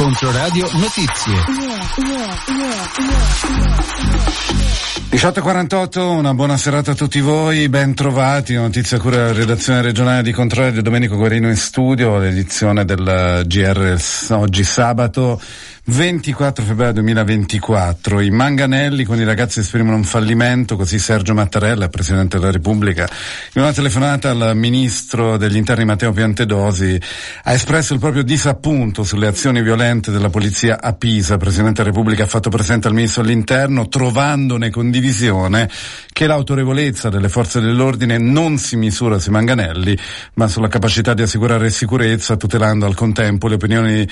Controradio Notizie. 18.48, una buona serata a tutti voi, ben trovati, notizia cura della redazione regionale di Controradio, Domenico Guarino in studio, l'edizione del GR oggi sabato 24 febbraio 2024. I manganelli con i ragazzi esprimono un fallimento, così Sergio Mattarella, Presidente della Repubblica, in una telefonata al Ministro degli Interni Matteo Piantedosi, ha espresso il proprio disappunto sulle azioni violente della Polizia a Pisa. Presidente della Repubblica ha fatto presente al Ministro dell'Interno, trovandone condivisione, che l'autorevolezza delle forze dell'ordine non si misura sui manganelli, ma sulla capacità di assicurare sicurezza, tutelando al contempo le opinioni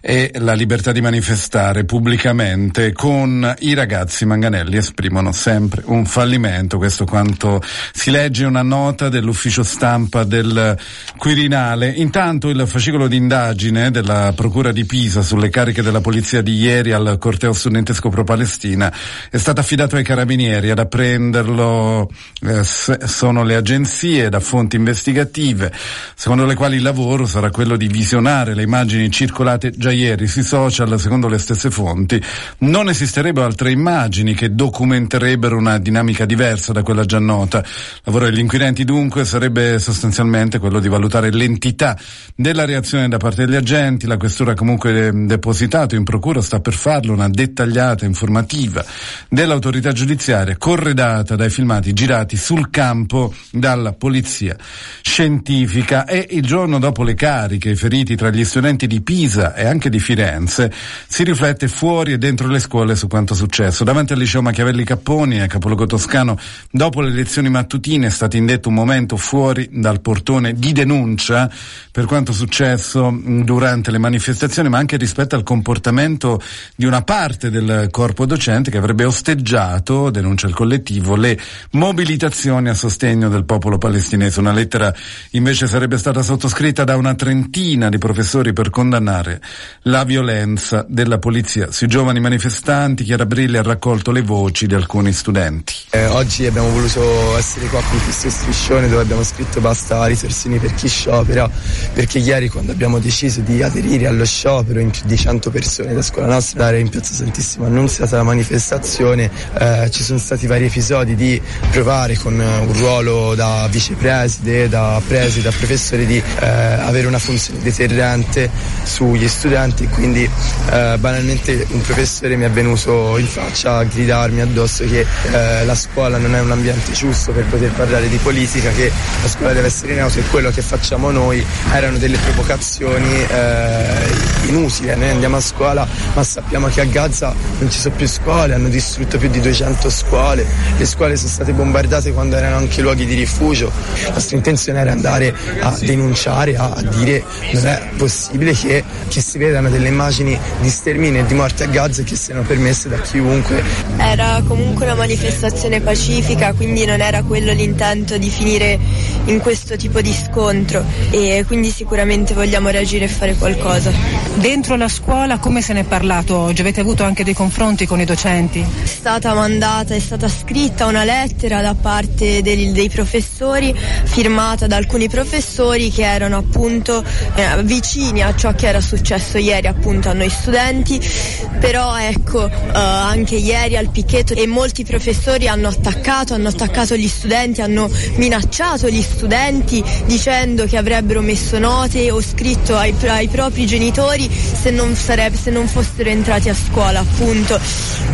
e la libertà di manifestare pubblicamente con i ragazzi manganelli esprimono sempre un fallimento, questo quanto si legge una nota dell'ufficio stampa del Quirinale. Intanto il fascicolo d'indagine della Procura di Pisa sulle cariche della polizia di ieri al corteo studentesco pro-Palestina è stato affidato ai carabinieri. Ad apprenderlo eh, sono le agenzie da fonti investigative secondo le quali il lavoro sarà quello di visionare le immagini circolate già ieri sui social secondo le stesse fonti, non esisterebbero altre immagini che documenterebbero una dinamica diversa da quella già nota. Il lavoro degli inquirenti dunque sarebbe sostanzialmente quello di valutare l'entità della reazione da parte degli agenti, la questura ha comunque depositato in procura, sta per farlo una dettagliata informativa dell'autorità giudiziaria corredata dai filmati girati sul campo dalla polizia scientifica e il giorno dopo le cariche, i feriti tra gli studenti di Pisa e anche di Firenze, si riflette fuori e dentro le scuole su quanto successo. Davanti al liceo Machiavelli Capponi, a capoluogo toscano, dopo le lezioni mattutine è stato indetto un momento fuori dal portone di denuncia per quanto successo durante le manifestazioni, ma anche rispetto al comportamento di una parte del corpo docente che avrebbe osteggiato, denuncia il collettivo, le mobilitazioni a sostegno del popolo palestinese. Una lettera invece sarebbe stata sottoscritta da una trentina di professori per condannare la violenza della polizia sui giovani manifestanti, Chiara Brilli ha raccolto le voci di alcuni studenti. Eh, oggi abbiamo voluto essere qua con questo striscione dove abbiamo scritto basta risorsini per chi sciopera, perché ieri quando abbiamo deciso di aderire allo sciopero in più di 100 persone da scuola nostra, andare in piazza Santissima Annunziata la manifestazione, eh, ci sono stati vari episodi di provare con un ruolo da vicepreside, da preside, da professore di eh, avere una funzione deterrente sugli studenti, quindi eh, banalmente un professore mi è venuto in faccia a gridarmi addosso che eh, la scuola non è un ambiente giusto per poter parlare di politica, che la scuola deve essere neutra e quello che facciamo noi erano delle provocazioni eh, inutili. Noi andiamo a scuola ma sappiamo che a Gaza non ci sono più scuole, hanno distrutto più di 200 scuole, le scuole sono state bombardate quando erano anche luoghi di rifugio. La nostra intenzione era andare a denunciare, a, a dire non è possibile che, che si vedano delle immagini di sterminio e di morte a Gaza che siano permesse da chiunque. Era comunque una manifestazione pacifica, quindi non era quello l'intento di finire in questo tipo di scontro e quindi sicuramente vogliamo reagire e fare qualcosa. Dentro la scuola come se ne è parlato oggi? Avete avuto anche dei confronti con i docenti? È stata mandata, è stata scritta una lettera da parte dei, dei professori, firmata da alcuni professori che erano appunto eh, vicini a ciò che era successo ieri appunto a noi studenti, però ecco eh, anche ieri al picchetto e molti professori hanno attaccato, hanno attaccato gli studenti, hanno minacciato gli studenti dicendo che avrebbero messo note o scritto ai, ai propri genitori se non, sarebbe, se non fossero entrati a scuola appunto.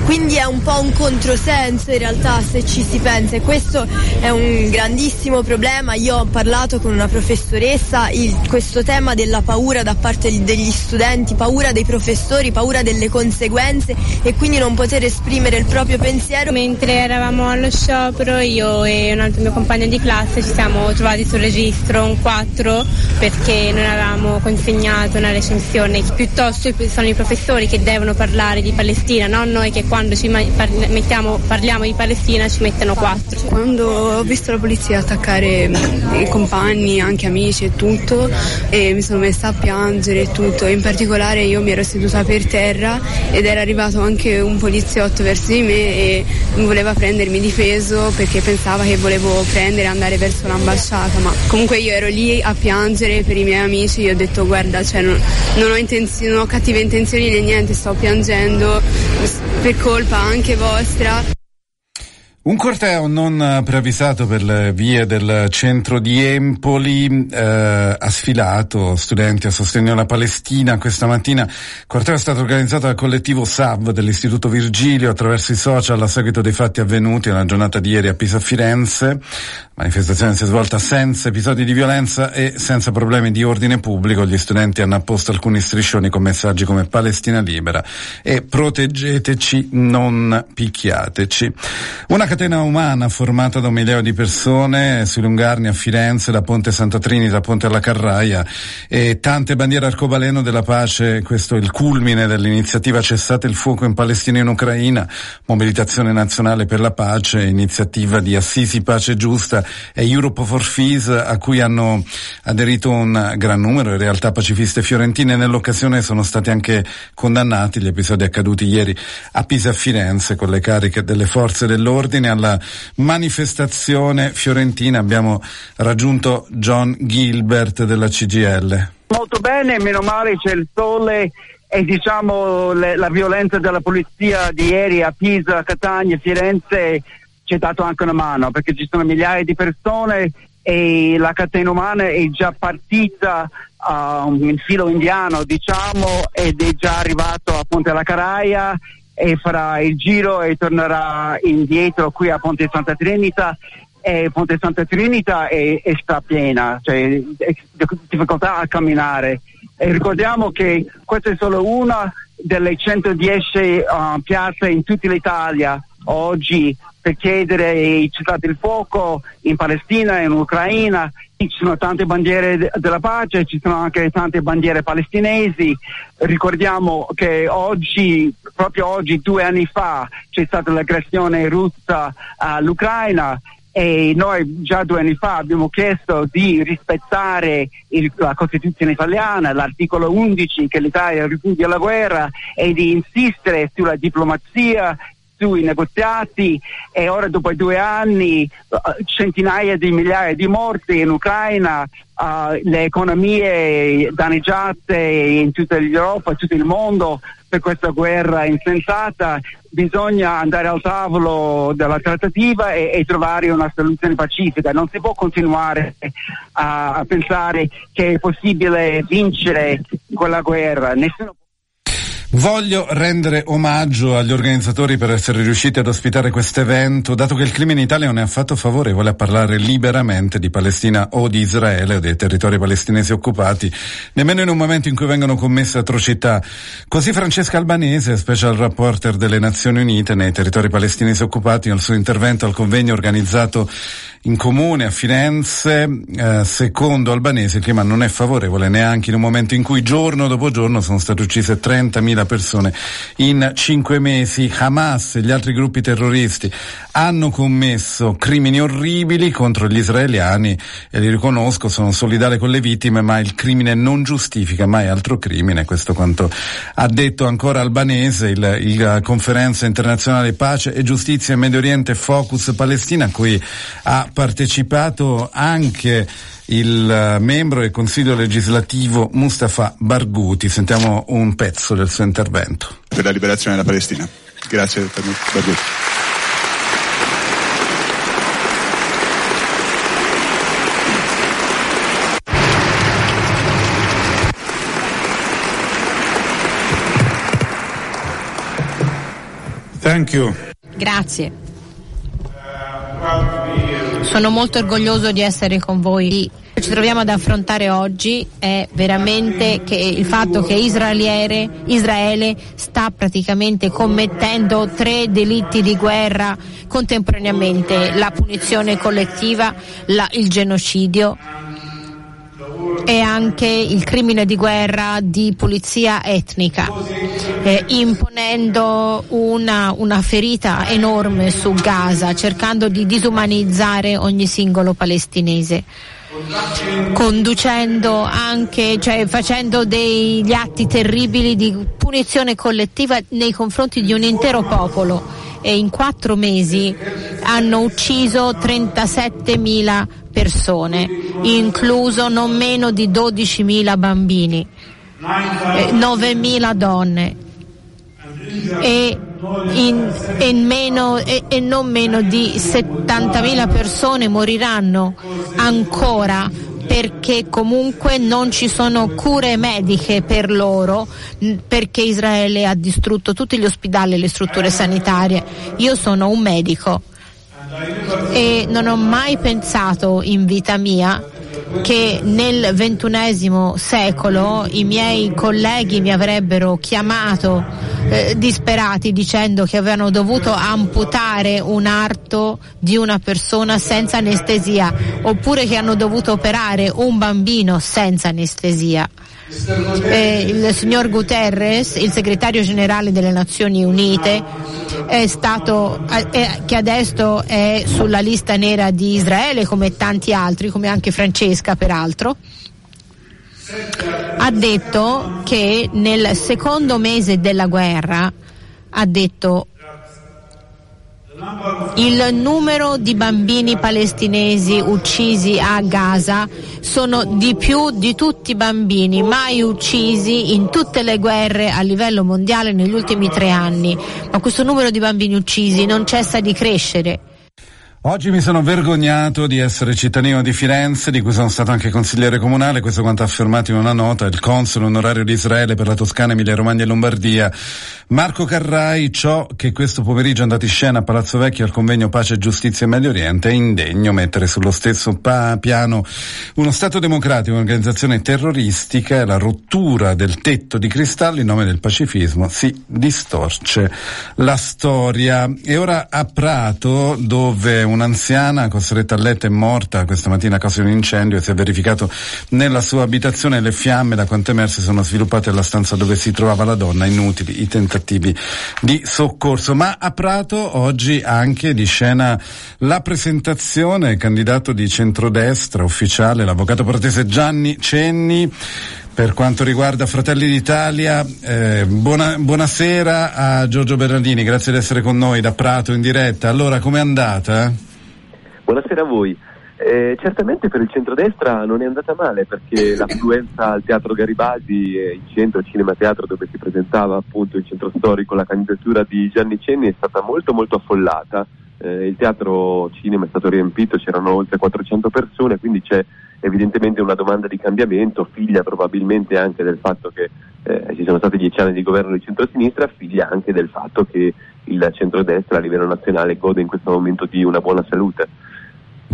Quindi è un po' un controsenso in realtà se ci si pensa e questo è un grandissimo problema. Io ho parlato con una professoressa, il, questo tema della paura da parte degli studenti, paura dei professori, paura delle conseguenze e quindi non poter esprimere il proprio pensiero. Mentre eravamo allo sciopero io e un altro mio compagno di classe ci siamo trovati sul registro un 4 perché non avevamo consegnato una recensione. Piuttosto sono i professori che devono parlare di Palestina, non noi che quando ci mettiamo, parliamo di Palestina ci mettono 4. Quando ho visto la polizia attaccare i compagni, anche amici e tutto, e mi sono messa a piangere e tutto. In particolare io mi ero seduta per terra ed era arrivato anche un poliziotto verso di me e voleva prendermi di perché pensava che volevo prendere e andare verso l'ambasciata, ma comunque io ero lì a piangere per i miei amici, io ho detto guarda, cioè, non, non ho intenzioni, non ho cattive intenzioni né niente, sto piangendo per colpa anche vostra. Un corteo non preavvisato per le vie del centro di Empoli eh, ha sfilato studenti a sostegno della Palestina. Questa mattina il corteo è stato organizzato dal collettivo SAV dell'Istituto Virgilio attraverso i social a seguito dei fatti avvenuti nella giornata di ieri a Pisa Firenze. La manifestazione si è svolta senza episodi di violenza e senza problemi di ordine pubblico. Gli studenti hanno apposto alcuni striscioni con messaggi come Palestina libera e proteggeteci, non picchiateci. Una catena umana formata da un migliaio di persone sui lungarni a Firenze, da Ponte Santa Trinita, Ponte alla Carraia e tante bandiere arcobaleno della pace. Questo è il culmine dell'iniziativa Cessate il fuoco in Palestina e in Ucraina, mobilitazione nazionale per la pace, iniziativa di Assisi Pace Giusta e Europe for Peace a cui hanno aderito un gran numero di realtà pacifiste fiorentine. Nell'occasione sono stati anche condannati gli episodi accaduti ieri a Pisa a Firenze con le cariche delle forze dell'ordine ordine alla manifestazione fiorentina abbiamo raggiunto John Gilbert della CGL. Molto bene, meno male c'è il sole e diciamo le, la violenza della polizia di ieri a Pisa, Catania, Firenze ci ha dato anche una mano perché ci sono migliaia di persone e la catena umana è già partita uh, in filo indiano diciamo ed è già arrivato a Ponte alla Caraia e farà il giro e tornerà indietro qui a Ponte Santa Trinita e Ponte Santa Trinita è, è strapiena, cioè è difficoltà a camminare. E ricordiamo che questa è solo una delle 110 uh, piazze in tutta l'Italia oggi per chiedere il cessate il fuoco in Palestina in Ucraina ci sono tante bandiere della pace, ci sono anche tante bandiere palestinesi. Ricordiamo che oggi, proprio oggi, due anni fa, c'è stata l'aggressione russa all'Ucraina e noi già due anni fa abbiamo chiesto di rispettare il, la Costituzione italiana, l'articolo 11 che l'Italia ripudia la guerra e di insistere sulla diplomazia sui negoziati e ora dopo due anni uh, centinaia di migliaia di morti in Ucraina, uh, le economie danneggiate in tutta l'Europa, tutto il mondo per questa guerra insensata, bisogna andare al tavolo della trattativa e, e trovare una soluzione pacifica. Non si può continuare a, a pensare che è possibile vincere quella guerra. Nessuno Voglio rendere omaggio agli organizzatori per essere riusciti ad ospitare questo evento, dato che il clima in Italia non è affatto favorevole a parlare liberamente di Palestina o di Israele o dei territori palestinesi occupati, nemmeno in un momento in cui vengono commesse atrocità. Così Francesca Albanese, special reporter delle Nazioni Unite nei territori palestinesi occupati, nel suo intervento al convegno organizzato in comune a Firenze, eh, secondo Albanese il clima non è favorevole neanche in un momento in cui giorno dopo giorno sono state uccise 30.000 persone in cinque mesi. Hamas e gli altri gruppi terroristi hanno commesso crimini orribili contro gli israeliani e li riconosco, sono solidale con le vittime, ma il crimine non giustifica mai altro crimine. Questo quanto ha detto ancora Albanese, il, il conferenza internazionale pace e giustizia in Medio Oriente Focus Palestina, a cui ha partecipato anche il eh, membro del Consiglio legislativo Mustafa Barghouti. Sentiamo un pezzo del suo intervento. Per la liberazione della Palestina. Grazie. Thank you. Grazie. Sono molto orgoglioso di essere con voi. Ci troviamo ad affrontare oggi è veramente il fatto che Israele sta praticamente commettendo tre delitti di guerra contemporaneamente, la punizione collettiva, la, il genocidio e anche il crimine di guerra di pulizia etnica, eh, imponendo una, una, ferita enorme su Gaza, cercando di disumanizzare ogni singolo palestinese conducendo anche, cioè facendo degli atti terribili di punizione collettiva nei confronti di un intero popolo e in quattro mesi hanno ucciso 37.000 persone, incluso non meno di 12.000 bambini. eh, 9.000 donne e, in, e, meno, e, e non meno di 70.000 persone moriranno ancora perché comunque non ci sono cure mediche per loro perché Israele ha distrutto tutti gli ospedali e le strutture sanitarie. Io sono un medico e non ho mai pensato in vita mia che nel ventunesimo secolo i miei colleghi mi avrebbero chiamato eh, disperati dicendo che avevano dovuto amputare un arto di una persona senza anestesia oppure che hanno dovuto operare un bambino senza anestesia. Eh, il signor Guterres, il segretario generale delle Nazioni Unite, è stato, eh, che adesso è sulla lista nera di Israele come tanti altri, come anche Francesca peraltro, ha detto che nel secondo mese della guerra ha detto il numero di bambini palestinesi uccisi a Gaza sono di più di tutti i bambini mai uccisi in tutte le guerre a livello mondiale negli ultimi tre anni, ma questo numero di bambini uccisi non cessa di crescere. Oggi mi sono vergognato di essere cittadino di Firenze, di cui sono stato anche consigliere comunale, questo quanto ha affermato in una nota il console onorario di Israele per la Toscana, Emilia Romagna e Lombardia, Marco Carrai, ciò che questo pomeriggio è andato in scena a Palazzo Vecchio al convegno Pace, Giustizia e Medio Oriente è indegno mettere sullo stesso pa- piano uno Stato democratico, un'organizzazione terroristica e la rottura del tetto di cristallo in nome del pacifismo si distorce la storia. E ora a Prato, dove un'anziana costretta a letto è morta questa mattina a causa di un incendio e si è verificato nella sua abitazione le fiamme da quanto emerse sono sviluppate nella stanza dove si trovava la donna, inutili i tentativi di soccorso. Ma a Prato oggi anche di scena la presentazione, candidato di centrodestra ufficiale, l'avvocato pratese Gianni Cenni. Per quanto riguarda Fratelli d'Italia, eh, buona, buonasera a Giorgio Bernardini, grazie di essere con noi da Prato in diretta. Allora, com'è andata? Buonasera a voi. Eh, certamente per il centrodestra non è andata male perché l'affluenza al Teatro Garibaldi, eh, il centro cinema teatro dove si presentava appunto il centro storico, la candidatura di Gianni Cenni è stata molto molto affollata. Eh, il teatro cinema è stato riempito, c'erano oltre 400 persone, quindi c'è evidentemente una domanda di cambiamento, figlia probabilmente anche del fatto che eh, ci sono stati dieci anni di governo di centrosinistra, figlia anche del fatto che il centrodestra a livello nazionale gode in questo momento di una buona salute.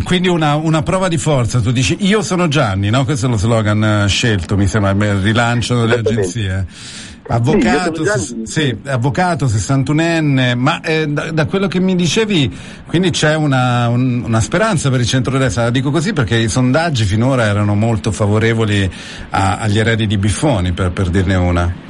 Quindi una, una, prova di forza, tu dici io sono Gianni, no? Questo è lo slogan uh, scelto, mi sembra, il rilancio delle agenzie. Avvocato, sì, sì, avvocato 61enne, ma eh, da, da, quello che mi dicevi, quindi c'è una, un, una speranza per il centrodestra, la dico così perché i sondaggi finora erano molto favorevoli a, agli eredi di Biffoni, per, per dirne una.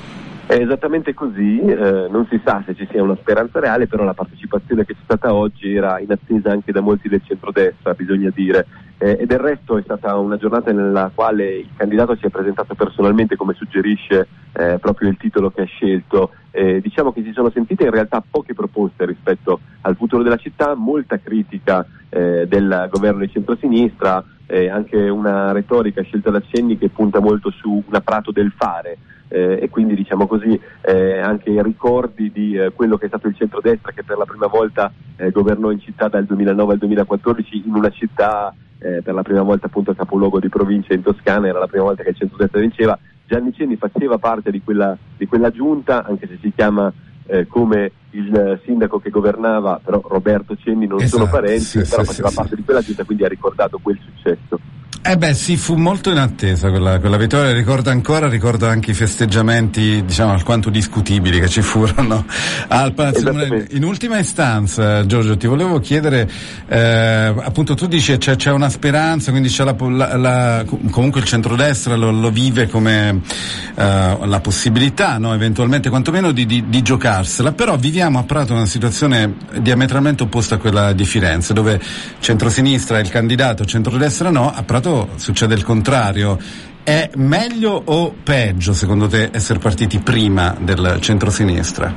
È esattamente così, eh, non si sa se ci sia una speranza reale, però la partecipazione che c'è stata oggi era in attesa anche da molti del centrodestra, bisogna dire, eh, e del resto è stata una giornata nella quale il candidato si è presentato personalmente come suggerisce eh, proprio il titolo che ha scelto. Diciamo che si sono sentite in realtà poche proposte rispetto al futuro della città, molta critica eh, del governo di centrosinistra, anche una retorica scelta da Cenni che punta molto su un apparato del fare. Eh, e quindi diciamo così eh, anche i ricordi di eh, quello che è stato il centrodestra che per la prima volta eh, governò in città dal 2009 al 2014 in una città eh, per la prima volta appunto capoluogo di provincia in Toscana, era la prima volta che il centrodestra vinceva, Gianni Cenni faceva parte di quella, di quella giunta anche se si chiama eh, come il sindaco che governava, però Roberto Cenni non esatto, sono parenti, sì, però sì, faceva sì, parte di quella giunta, quindi ha ricordato quel successo. Eh beh sì, fu molto in attesa quella, quella vittoria, ricordo ancora, ricordo anche i festeggiamenti diciamo alquanto discutibili che ci furono al Palazzo Comunale. In ultima istanza Giorgio ti volevo chiedere, eh, appunto tu dici c'è, c'è, una speranza, quindi c'è la, la, la, comunque il centrodestra lo, lo vive come eh, la possibilità, no? eventualmente quantomeno di, di, di giocarsela, però viviamo a Prato una situazione diametralmente opposta a quella di Firenze, dove centrosinistra è il candidato, centrodestra no, a Prato succede il contrario. È meglio o peggio, secondo te, essere partiti prima del centro-sinistra?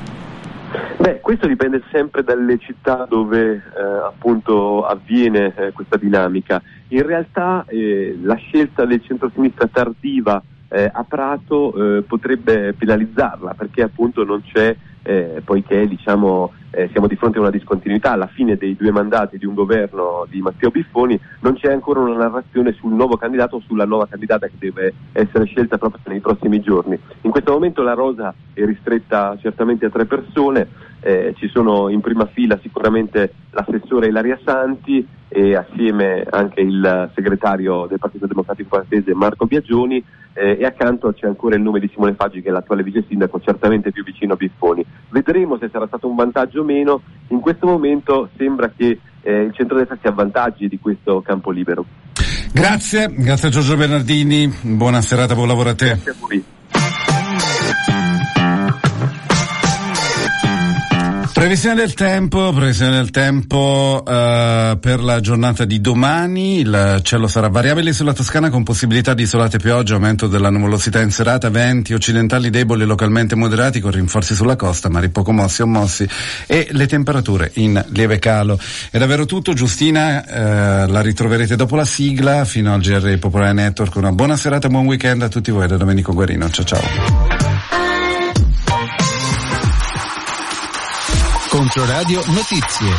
Beh, questo dipende sempre dalle città dove eh, appunto avviene eh, questa dinamica. In realtà eh, la scelta del centro-sinistra tardiva eh, a Prato eh, potrebbe penalizzarla perché appunto non c'è, eh, poiché diciamo, eh, siamo di fronte a una discontinuità, alla fine dei due mandati di un governo di Matteo Biffoni non c'è ancora una narrazione sul nuovo candidato o sulla nuova candidata che deve essere scelta proprio nei prossimi giorni. In questo momento la rosa è ristretta certamente a tre persone, eh, ci sono in prima fila sicuramente l'assessore Ilaria Santi e assieme anche il segretario del Partito Democratico Francese Marco Biagioni eh, e accanto c'è ancora il nome di Simone Faggi che è l'attuale vice sindaco certamente più vicino a Biffoni. Vedremo se sarà stato un vantaggio o meno, in questo momento sembra che eh, il centrodestra si avvantaggi di questo campo libero. Grazie, grazie a Giorgio Bernardini, buona serata, buon lavoro a te. Grazie a voi. Previsione del tempo, previsione del tempo eh, per la giornata di domani, il cielo sarà variabile sulla Toscana con possibilità di isolate piogge, aumento della nuvolosità in serata, venti occidentali deboli localmente moderati con rinforzi sulla costa, mari poco mossi o mossi e le temperature in lieve calo. È davvero tutto, Giustina, eh, la ritroverete dopo la sigla fino al GR Popolare Network. Una buona serata, buon weekend a tutti voi da Domenico Guarino, ciao ciao. Controradio Notizie.